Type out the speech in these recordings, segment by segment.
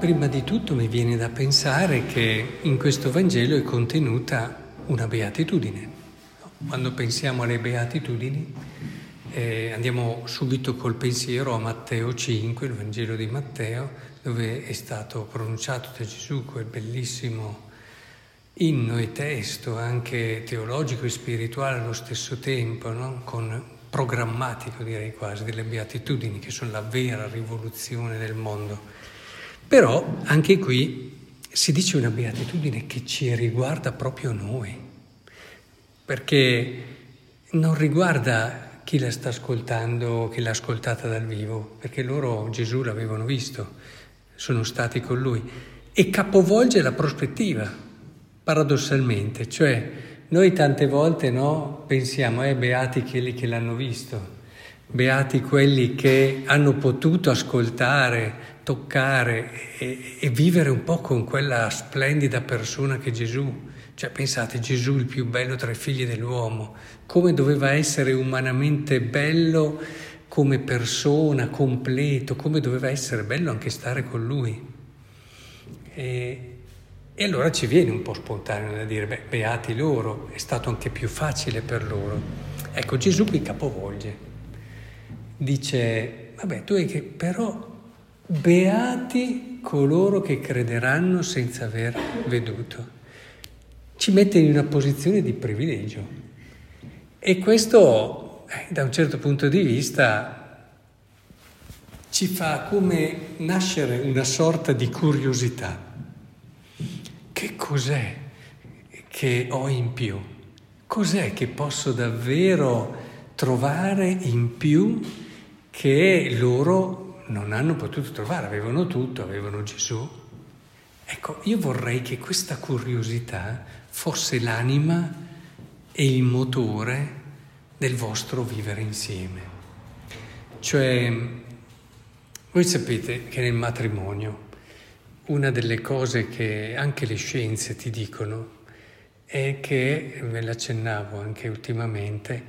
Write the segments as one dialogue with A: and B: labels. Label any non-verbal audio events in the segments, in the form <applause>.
A: Prima di tutto mi viene da pensare che in questo Vangelo è contenuta una beatitudine. Quando pensiamo alle beatitudini eh, andiamo subito col pensiero a Matteo 5, il Vangelo di Matteo, dove è stato pronunciato da Gesù quel bellissimo inno e testo, anche teologico e spirituale allo stesso tempo, no? con programmatico direi quasi, delle beatitudini che sono la vera rivoluzione del mondo. Però anche qui si dice una beatitudine che ci riguarda proprio noi, perché non riguarda chi la sta ascoltando, chi l'ha ascoltata dal vivo, perché loro Gesù l'avevano visto, sono stati con lui, e capovolge la prospettiva, paradossalmente, cioè noi tante volte no, pensiamo, eh, beati quelli che l'hanno visto, beati quelli che hanno potuto ascoltare, toccare e, e, vivere un po' con quella splendida persona che è Gesù. Cioè pensate, Gesù il più bello tra i figli dell'uomo, come doveva essere umanamente bello come persona, completo, come doveva essere bello anche stare con lui. E, e allora ci viene un po' spontaneo da dire, beh, beati loro, è stato anche più facile per loro. Ecco, Gesù qui capovolge. Dice, vabbè, tu hai che però Beati coloro che crederanno senza aver veduto. Ci mette in una posizione di privilegio. E questo, eh, da un certo punto di vista, ci fa come nascere una sorta di curiosità. Che cos'è che ho in più? Cos'è che posso davvero trovare in più che loro non hanno potuto trovare, avevano tutto, avevano Gesù. Ecco, io vorrei che questa curiosità fosse l'anima e il motore del vostro vivere insieme. Cioè, voi sapete che nel matrimonio una delle cose che anche le scienze ti dicono è che, ve l'accennavo anche ultimamente,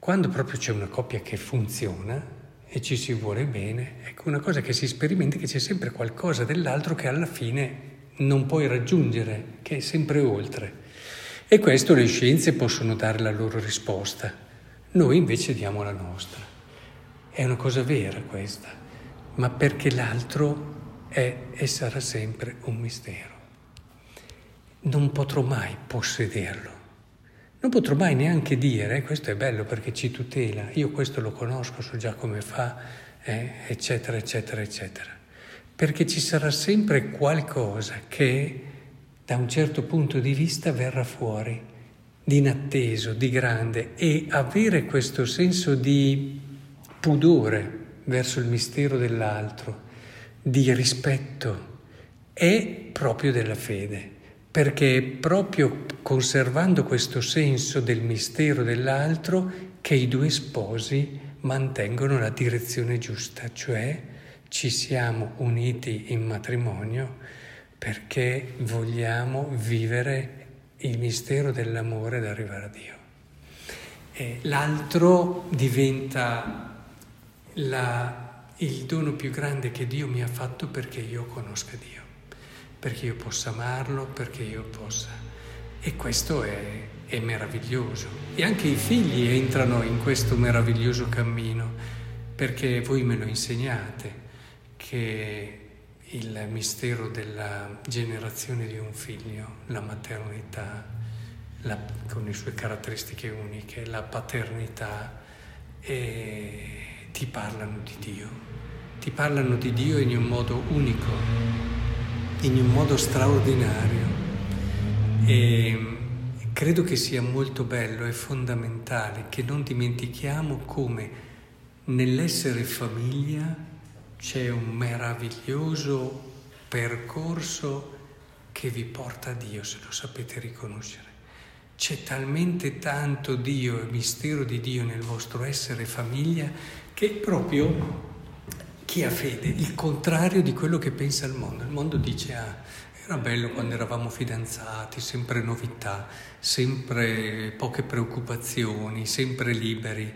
A: quando proprio c'è una coppia che funziona, e ci si vuole bene, ecco una cosa che si sperimenta è che c'è sempre qualcosa dell'altro che alla fine non puoi raggiungere, che è sempre oltre. E questo le scienze possono dare la loro risposta, noi invece diamo la nostra. È una cosa vera questa, ma perché l'altro è e sarà sempre un mistero. Non potrò mai possederlo non potrò mai neanche dire, questo è bello perché ci tutela, io questo lo conosco, so già come fa, eh, eccetera, eccetera, eccetera. Perché ci sarà sempre qualcosa che da un certo punto di vista verrà fuori, di inatteso, di grande, e avere questo senso di pudore verso il mistero dell'altro, di rispetto, è proprio della fede perché è proprio conservando questo senso del mistero dell'altro che i due sposi mantengono la direzione giusta, cioè ci siamo uniti in matrimonio perché vogliamo vivere il mistero dell'amore ed arrivare a Dio. E l'altro diventa la, il dono più grande che Dio mi ha fatto perché io conosca Dio perché io possa amarlo, perché io possa... E questo è, è meraviglioso. E anche i figli entrano in questo meraviglioso cammino, perché voi me lo insegnate, che il mistero della generazione di un figlio, la maternità, la, con le sue caratteristiche uniche, la paternità, ti parlano di Dio, ti parlano di Dio in un modo unico, in un modo straordinario e credo che sia molto bello e fondamentale che non dimentichiamo come nell'essere famiglia c'è un meraviglioso percorso che vi porta a Dio, se lo sapete riconoscere. C'è talmente tanto Dio e mistero di Dio nel vostro essere famiglia che proprio chi ha fede, il contrario di quello che pensa il mondo. Il mondo dice, ah, era bello quando eravamo fidanzati, sempre novità, sempre poche preoccupazioni, sempre liberi.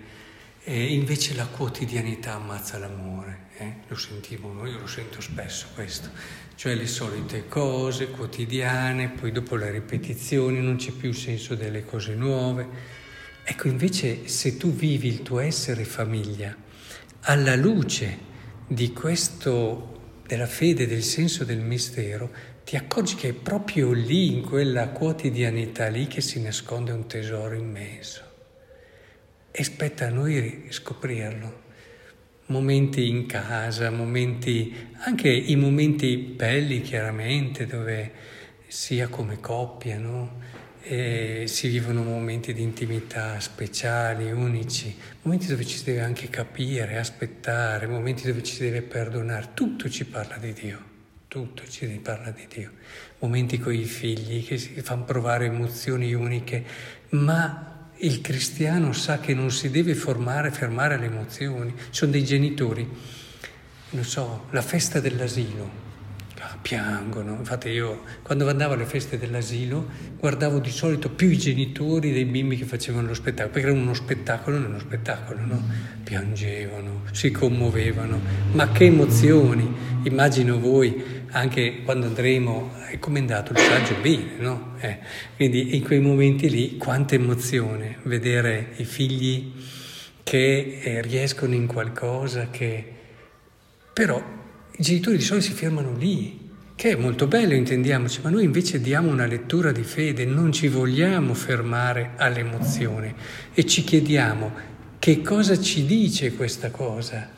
A: E invece la quotidianità ammazza l'amore. eh? lo sentivo, io lo sento spesso questo, cioè le solite cose quotidiane, poi dopo le ripetizioni non c'è più senso delle cose nuove. Ecco, invece se tu vivi il tuo essere famiglia alla luce di questo, della fede, del senso del mistero, ti accorgi che è proprio lì, in quella quotidianità lì, che si nasconde un tesoro immenso. E spetta a noi scoprirlo. Momenti in casa, momenti, anche i momenti belli chiaramente, dove sia come coppia, no? E si vivono momenti di intimità speciali, unici, momenti dove ci si deve anche capire, aspettare, momenti dove ci si deve perdonare, tutto ci parla di Dio tutto ci parla di Dio. Momenti con i figli che si fanno provare emozioni uniche, ma il cristiano sa che non si deve formare, fermare le emozioni. Sono dei genitori, non so, la festa dell'asilo, piangono. Infatti io quando andavo alle feste dell'asilo guardavo di solito più i genitori dei bimbi che facevano lo spettacolo, perché era uno spettacolo nello spettacolo, no? Piangevano, si commuovevano, ma che emozioni! Immagino voi anche quando andremo, è andato il saggio bene, no? Eh, quindi in quei momenti lì quanta emozione vedere i figli che eh, riescono in qualcosa che... Però i genitori di solito si fermano lì, che è molto bello, intendiamoci, ma noi invece diamo una lettura di fede, non ci vogliamo fermare all'emozione e ci chiediamo che cosa ci dice questa cosa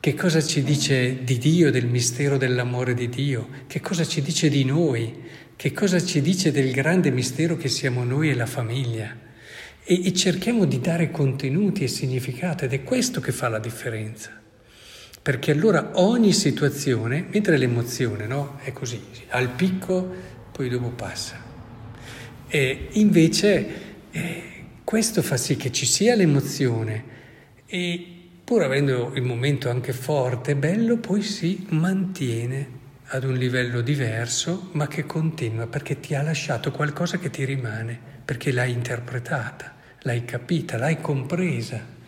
A: che cosa ci dice di Dio, del mistero dell'amore di Dio? Che cosa ci dice di noi? Che cosa ci dice del grande mistero che siamo noi e la famiglia? E, e cerchiamo di dare contenuti e significato ed è questo che fa la differenza. Perché allora ogni situazione, mentre l'emozione no? è così, al picco, poi dopo passa. E invece eh, questo fa sì che ci sia l'emozione e pur avendo il momento anche forte, bello, poi si mantiene ad un livello diverso, ma che continua, perché ti ha lasciato qualcosa che ti rimane, perché l'hai interpretata, l'hai capita, l'hai compresa.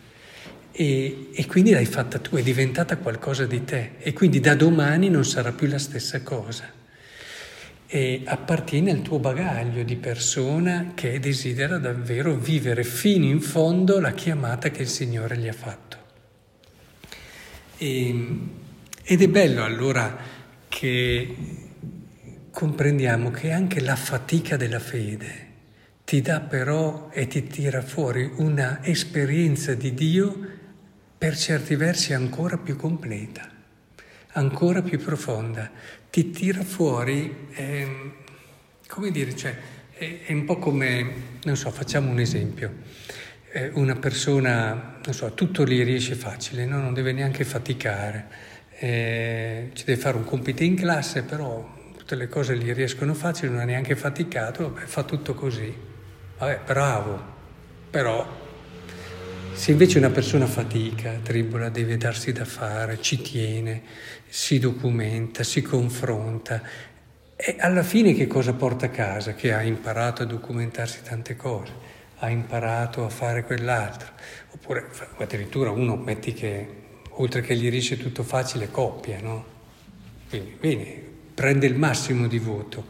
A: E, e, quindi l'hai fatta tu, è diventata qualcosa di te e quindi da domani non sarà più la stessa cosa. E appartiene al tuo bagaglio di persona che desidera davvero vivere fino in fondo la chiamata che il Signore gli ha fatto. E, ehm, ed è bello allora che comprendiamo che anche la fatica della fede ti dà però e ti tira fuori una esperienza di Dio per certi versi ancora più completa, ancora più profonda. Ti tira fuori, eh, come dire, cioè, è, è un po' come, non so, facciamo un esempio eh, una persona, non so, tutto gli riesce facile, no? non deve neanche faticare, eh, ci deve fare un compito in classe, però tutte le cose gli riescono facili, non ha neanche faticato, vabbè, fa tutto così. Vabbè, bravo, però se invece una persona fatica, tribola, deve darsi da fare, ci tiene, si documenta, si confronta, e alla fine che cosa porta a casa? Che ha imparato a documentarsi tante cose ha imparato a fare quell'altro. Oppure addirittura uno metti che oltre che gli riesce tutto facile coppia, no? Quindi bene, prende il massimo di voto,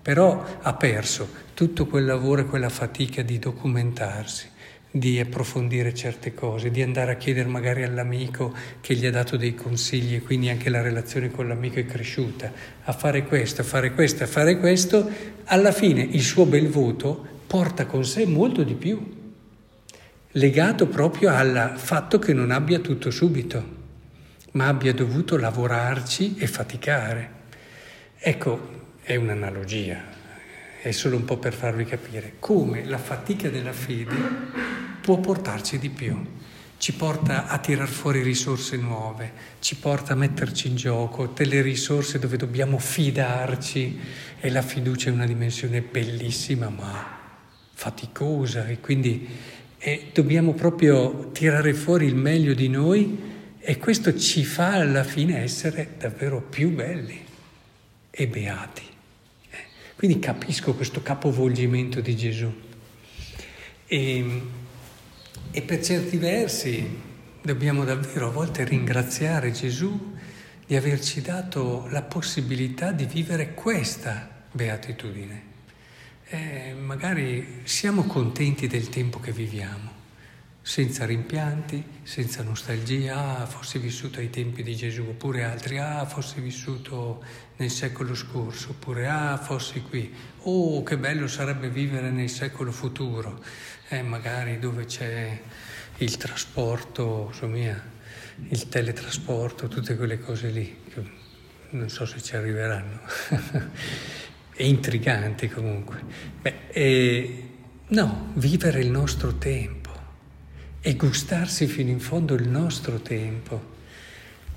A: però ha perso tutto quel lavoro e quella fatica di documentarsi, di approfondire certe cose, di andare a chiedere magari all'amico che gli ha dato dei consigli e quindi anche la relazione con l'amico è cresciuta, a fare questo, a fare questo, a fare questo, alla fine il suo bel voto porta con sé molto di più, legato proprio al fatto che non abbia tutto subito, ma abbia dovuto lavorarci e faticare. Ecco, è un'analogia, è solo un po' per farvi capire come la fatica della fede può portarci di più. Ci porta a tirar fuori risorse nuove, ci porta a metterci in gioco delle risorse dove dobbiamo fidarci e la fiducia è una dimensione bellissima, ma faticosa e quindi eh, dobbiamo proprio tirare fuori il meglio di noi e questo ci fa alla fine essere davvero più belli e beati. Quindi capisco questo capovolgimento di Gesù. E, e per certi versi dobbiamo davvero a volte ringraziare Gesù di averci dato la possibilità di vivere questa beatitudine. Eh, magari siamo contenti del tempo che viviamo, senza rimpianti, senza nostalgia, ah, fossi vissuto ai tempi di Gesù, oppure altri, ah, fossi vissuto nel secolo scorso, oppure ah, fossi qui, oh, che bello sarebbe vivere nel secolo futuro, eh, magari dove c'è il trasporto, insomma, il teletrasporto, tutte quelle cose lì, non so se ci arriveranno. <laughs> È intrigante comunque. Beh, eh, no, vivere il nostro tempo e gustarsi fino in fondo il nostro tempo.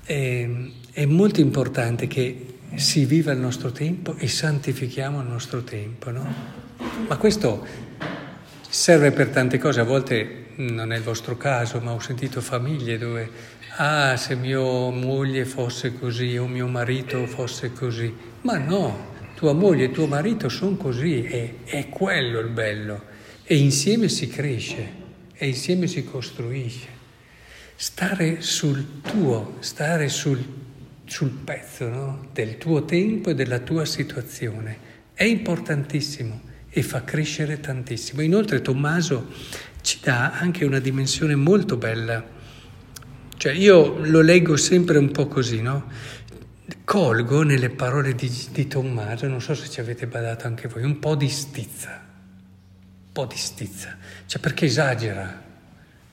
A: È, è molto importante che si viva il nostro tempo e santifichiamo il nostro tempo, no? Ma questo serve per tante cose, a volte non è il vostro caso, ma ho sentito famiglie dove ah, se mia moglie fosse così o mio marito fosse così. Ma no, tua moglie e tuo marito sono così, è, è quello il bello. E insieme si cresce e insieme si costruisce. Stare sul tuo, stare sul, sul pezzo no? del tuo tempo e della tua situazione è importantissimo e fa crescere tantissimo. Inoltre Tommaso ci dà anche una dimensione molto bella cioè io lo leggo sempre un po' così, no? Colgo nelle parole di, di Tommaso, non so se ci avete badato anche voi, un po' di stizza, po' di stizza, cioè perché esagera,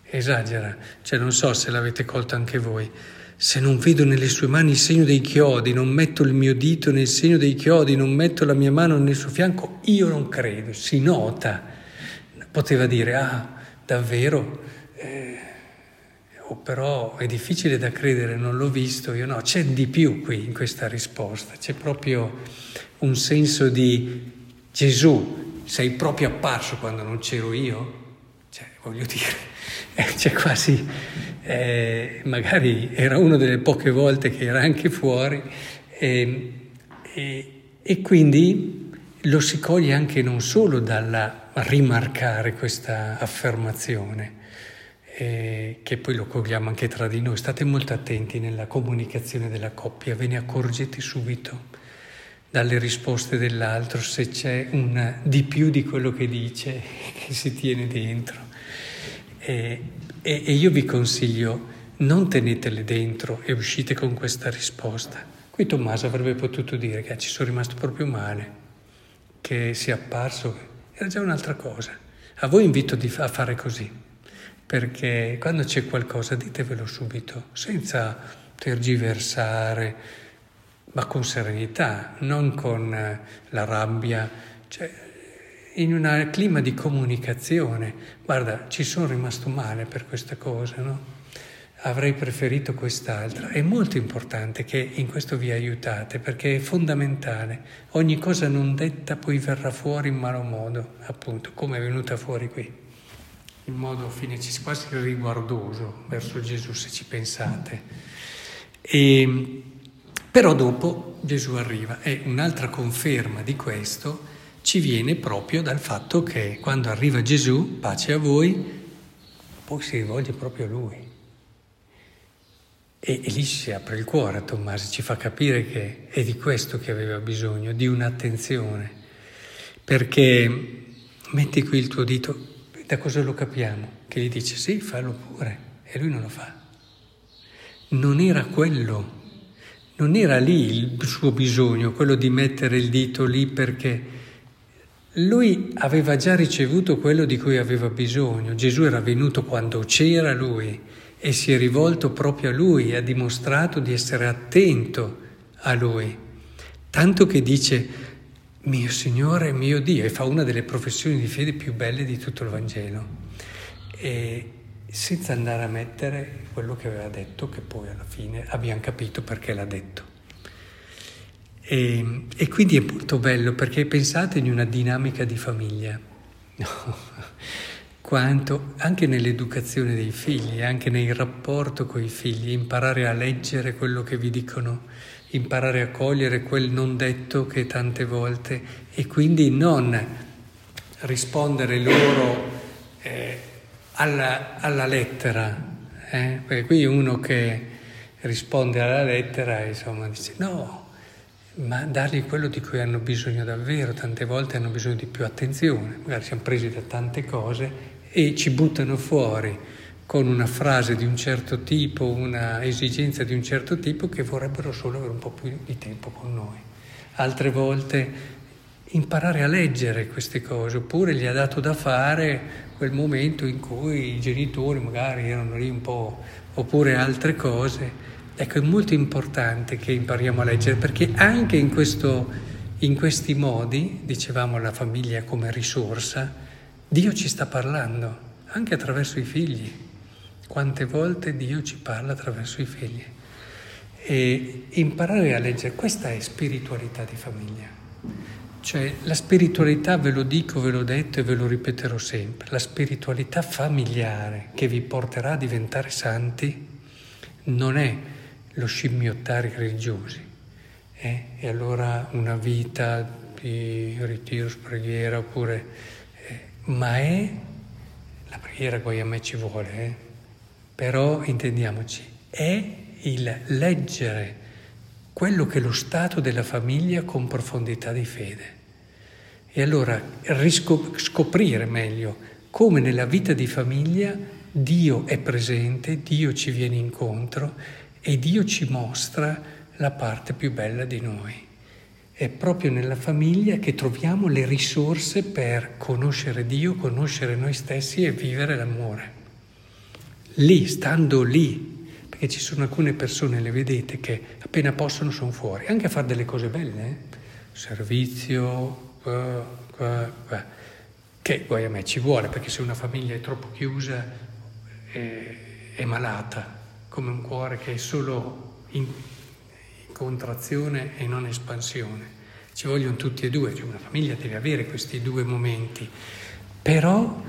A: esagera, cioè non so se l'avete colto anche voi. Se non vedo nelle sue mani il segno dei chiodi, non metto il mio dito nel segno dei chiodi, non metto la mia mano nel suo fianco, io non credo, si nota. Poteva dire, ah, davvero, eh, oh, però è difficile da credere, non l'ho visto, io. No, c'è di più qui in questa risposta, c'è proprio un senso di Gesù, sei proprio apparso quando non c'ero io? Cioè, voglio dire, <laughs> eh, c'è quasi, eh, magari era una delle poche volte che era anche fuori e, e, e quindi lo si coglie anche non solo dal rimarcare questa affermazione, eh, che poi lo cogliamo anche tra di noi. State molto attenti nella comunicazione della coppia, ve ne accorgete subito dalle risposte dell'altro se c'è un di più di quello che dice, <laughs> che si tiene dentro. E, e, e io vi consiglio, non tenetele dentro e uscite con questa risposta. Qui Tommaso avrebbe potuto dire che ci sono rimasto proprio male, che sia apparso, era già un'altra cosa. A voi invito a fare così perché quando c'è qualcosa ditevelo subito, senza tergiversare, ma con serenità, non con eh, la rabbia, cioè in un clima di comunicazione. Guarda, ci sono rimasto male per questa cosa, no? Avrei preferito quest'altra. È molto importante che in questo vi aiutate perché è fondamentale. Ogni cosa non detta poi verrà fuori in malo modo, appunto, come è venuta fuori qui in modo fine, quasi riguardoso verso Gesù se ci pensate. E, però dopo Gesù arriva e un'altra conferma di questo ci viene proprio dal fatto che quando arriva Gesù, pace a voi, poi si rivolge proprio a lui. E, e lì si apre il cuore a Tommaso, ci fa capire che è di questo che aveva bisogno, di un'attenzione. Perché metti qui il tuo dito, da cosa lo capiamo? Che gli dice sì, fallo pure, e lui non lo fa. Non era quello, non era lì il suo bisogno, quello di mettere il dito lì perché lui aveva già ricevuto quello di cui aveva bisogno. Gesù era venuto quando c'era lui e si è rivolto proprio a lui e ha dimostrato di essere attento a lui. Tanto che dice mio Signore mio Dio, e fa una delle professioni di fede più belle di tutto il Vangelo, e senza andare a mettere quello che aveva detto, che poi alla fine abbiamo capito perché l'ha detto. E, e quindi è molto bello perché pensate in una dinamica di famiglia, <laughs> quanto anche nell'educazione dei figli, anche nel rapporto con i figli, imparare a leggere quello che vi dicono imparare a cogliere quel non detto che tante volte e quindi non rispondere loro eh, alla, alla, lettera, Eh? Perché qui uno che risponde alla lettera, insomma, dice no, ma dargli quello di cui hanno bisogno davvero, tante volte hanno bisogno di più attenzione, magari siamo presi da tante cose e ci buttano fuori con una frase di un certo tipo, una esigenza di un certo tipo che vorrebbero solo avere un po' più di tempo con noi. Altre volte imparare a leggere queste cose, oppure gli ha dato da fare quel momento in cui i genitori magari erano lì un po', oppure altre cose. Ecco, è molto importante che impariamo a leggere perché anche in, questo, in questi modi, dicevamo la famiglia come risorsa, Dio ci sta parlando, anche attraverso i figli. Quante volte Dio ci parla attraverso i figli. E imparare a leggere, questa è spiritualità di famiglia. Cioè la spiritualità, ve lo dico, ve l'ho detto e ve lo ripeterò sempre, la spiritualità familiare che vi porterà a diventare santi non è lo scimmiottare religiosi. Eh? E allora una vita di ritiro, preghiera oppure ma è, la preghiera poi a me ci vuole, eh? però intendiamoci, è il leggere quello che è lo stato della famiglia con profondità di fede. E allora riscoprire meglio come nella vita di famiglia Dio è presente, Dio ci viene incontro e Dio ci mostra la parte più bella di noi. È proprio nella famiglia che troviamo le risorse per conoscere Dio, conoscere noi stessi e vivere l'amore. Lì, stando lì, perché ci sono alcune persone, le vedete, che appena possono sono fuori, anche a fare delle cose belle, eh? servizio, qua, qua, qua. che poi a me ci vuole, perché se una famiglia è troppo chiusa è, è malata, come un cuore che è solo in contrazione e non espansione. Ci vogliono tutti e due, cioè una famiglia deve avere questi due momenti, però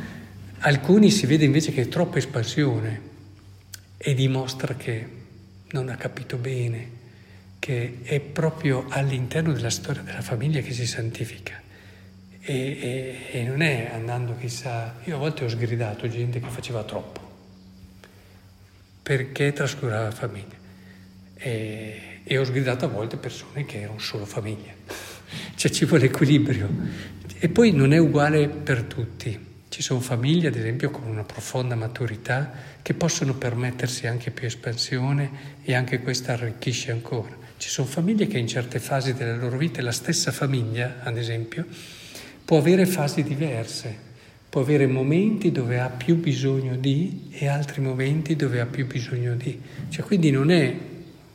A: alcuni si vede invece che è troppa espansione e dimostra che non ha capito bene, che è proprio all'interno della storia della famiglia che si santifica. E, e, e, non è andando chissà, io a volte ho sgridato gente che faceva troppo, perché trascurava la famiglia. E, e ho sgridato a volte persone che erano solo famiglia. <laughs> Cioè ci vuole equilibrio. E poi non è uguale per tutti. Ci sono famiglie, ad esempio, con una profonda maturità che possono permettersi anche più espansione e anche questa arricchisce ancora. Ci sono famiglie che in certe fasi della loro vita, la stessa famiglia, ad esempio, può avere fasi diverse, può avere momenti dove ha più bisogno di e altri momenti dove ha più bisogno di. Cioè, quindi non è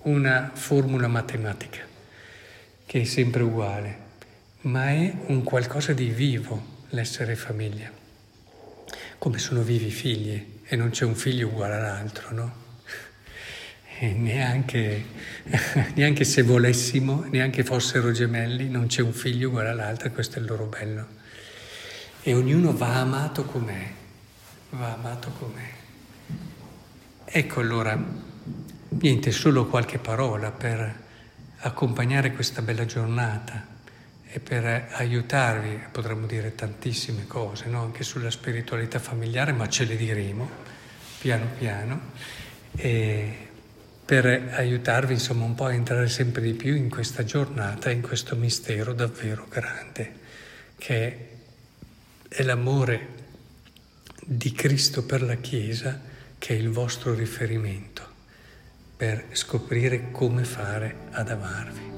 A: una formula matematica che è sempre uguale, ma è un qualcosa di vivo l'essere famiglia. Come sono vivi i figli e non c'è un figlio uguale all'altro, no? E neanche, <laughs> neanche se volessimo, neanche fossero gemelli, non c'è un figlio uguale all'altro e questo è il loro bello. E ognuno va amato com'è, va amato com'è. Ecco allora, Niente, solo qualche parola per accompagnare questa bella giornata e per aiutarvi, potremmo dire tantissime cose, no? anche sulla spiritualità familiare, ma ce le diremo piano piano, per aiutarvi insomma un po' a entrare sempre di più in questa giornata, in questo mistero davvero grande, che è l'amore di Cristo per la Chiesa, che è il vostro riferimento per scoprire come fare ad amarvi.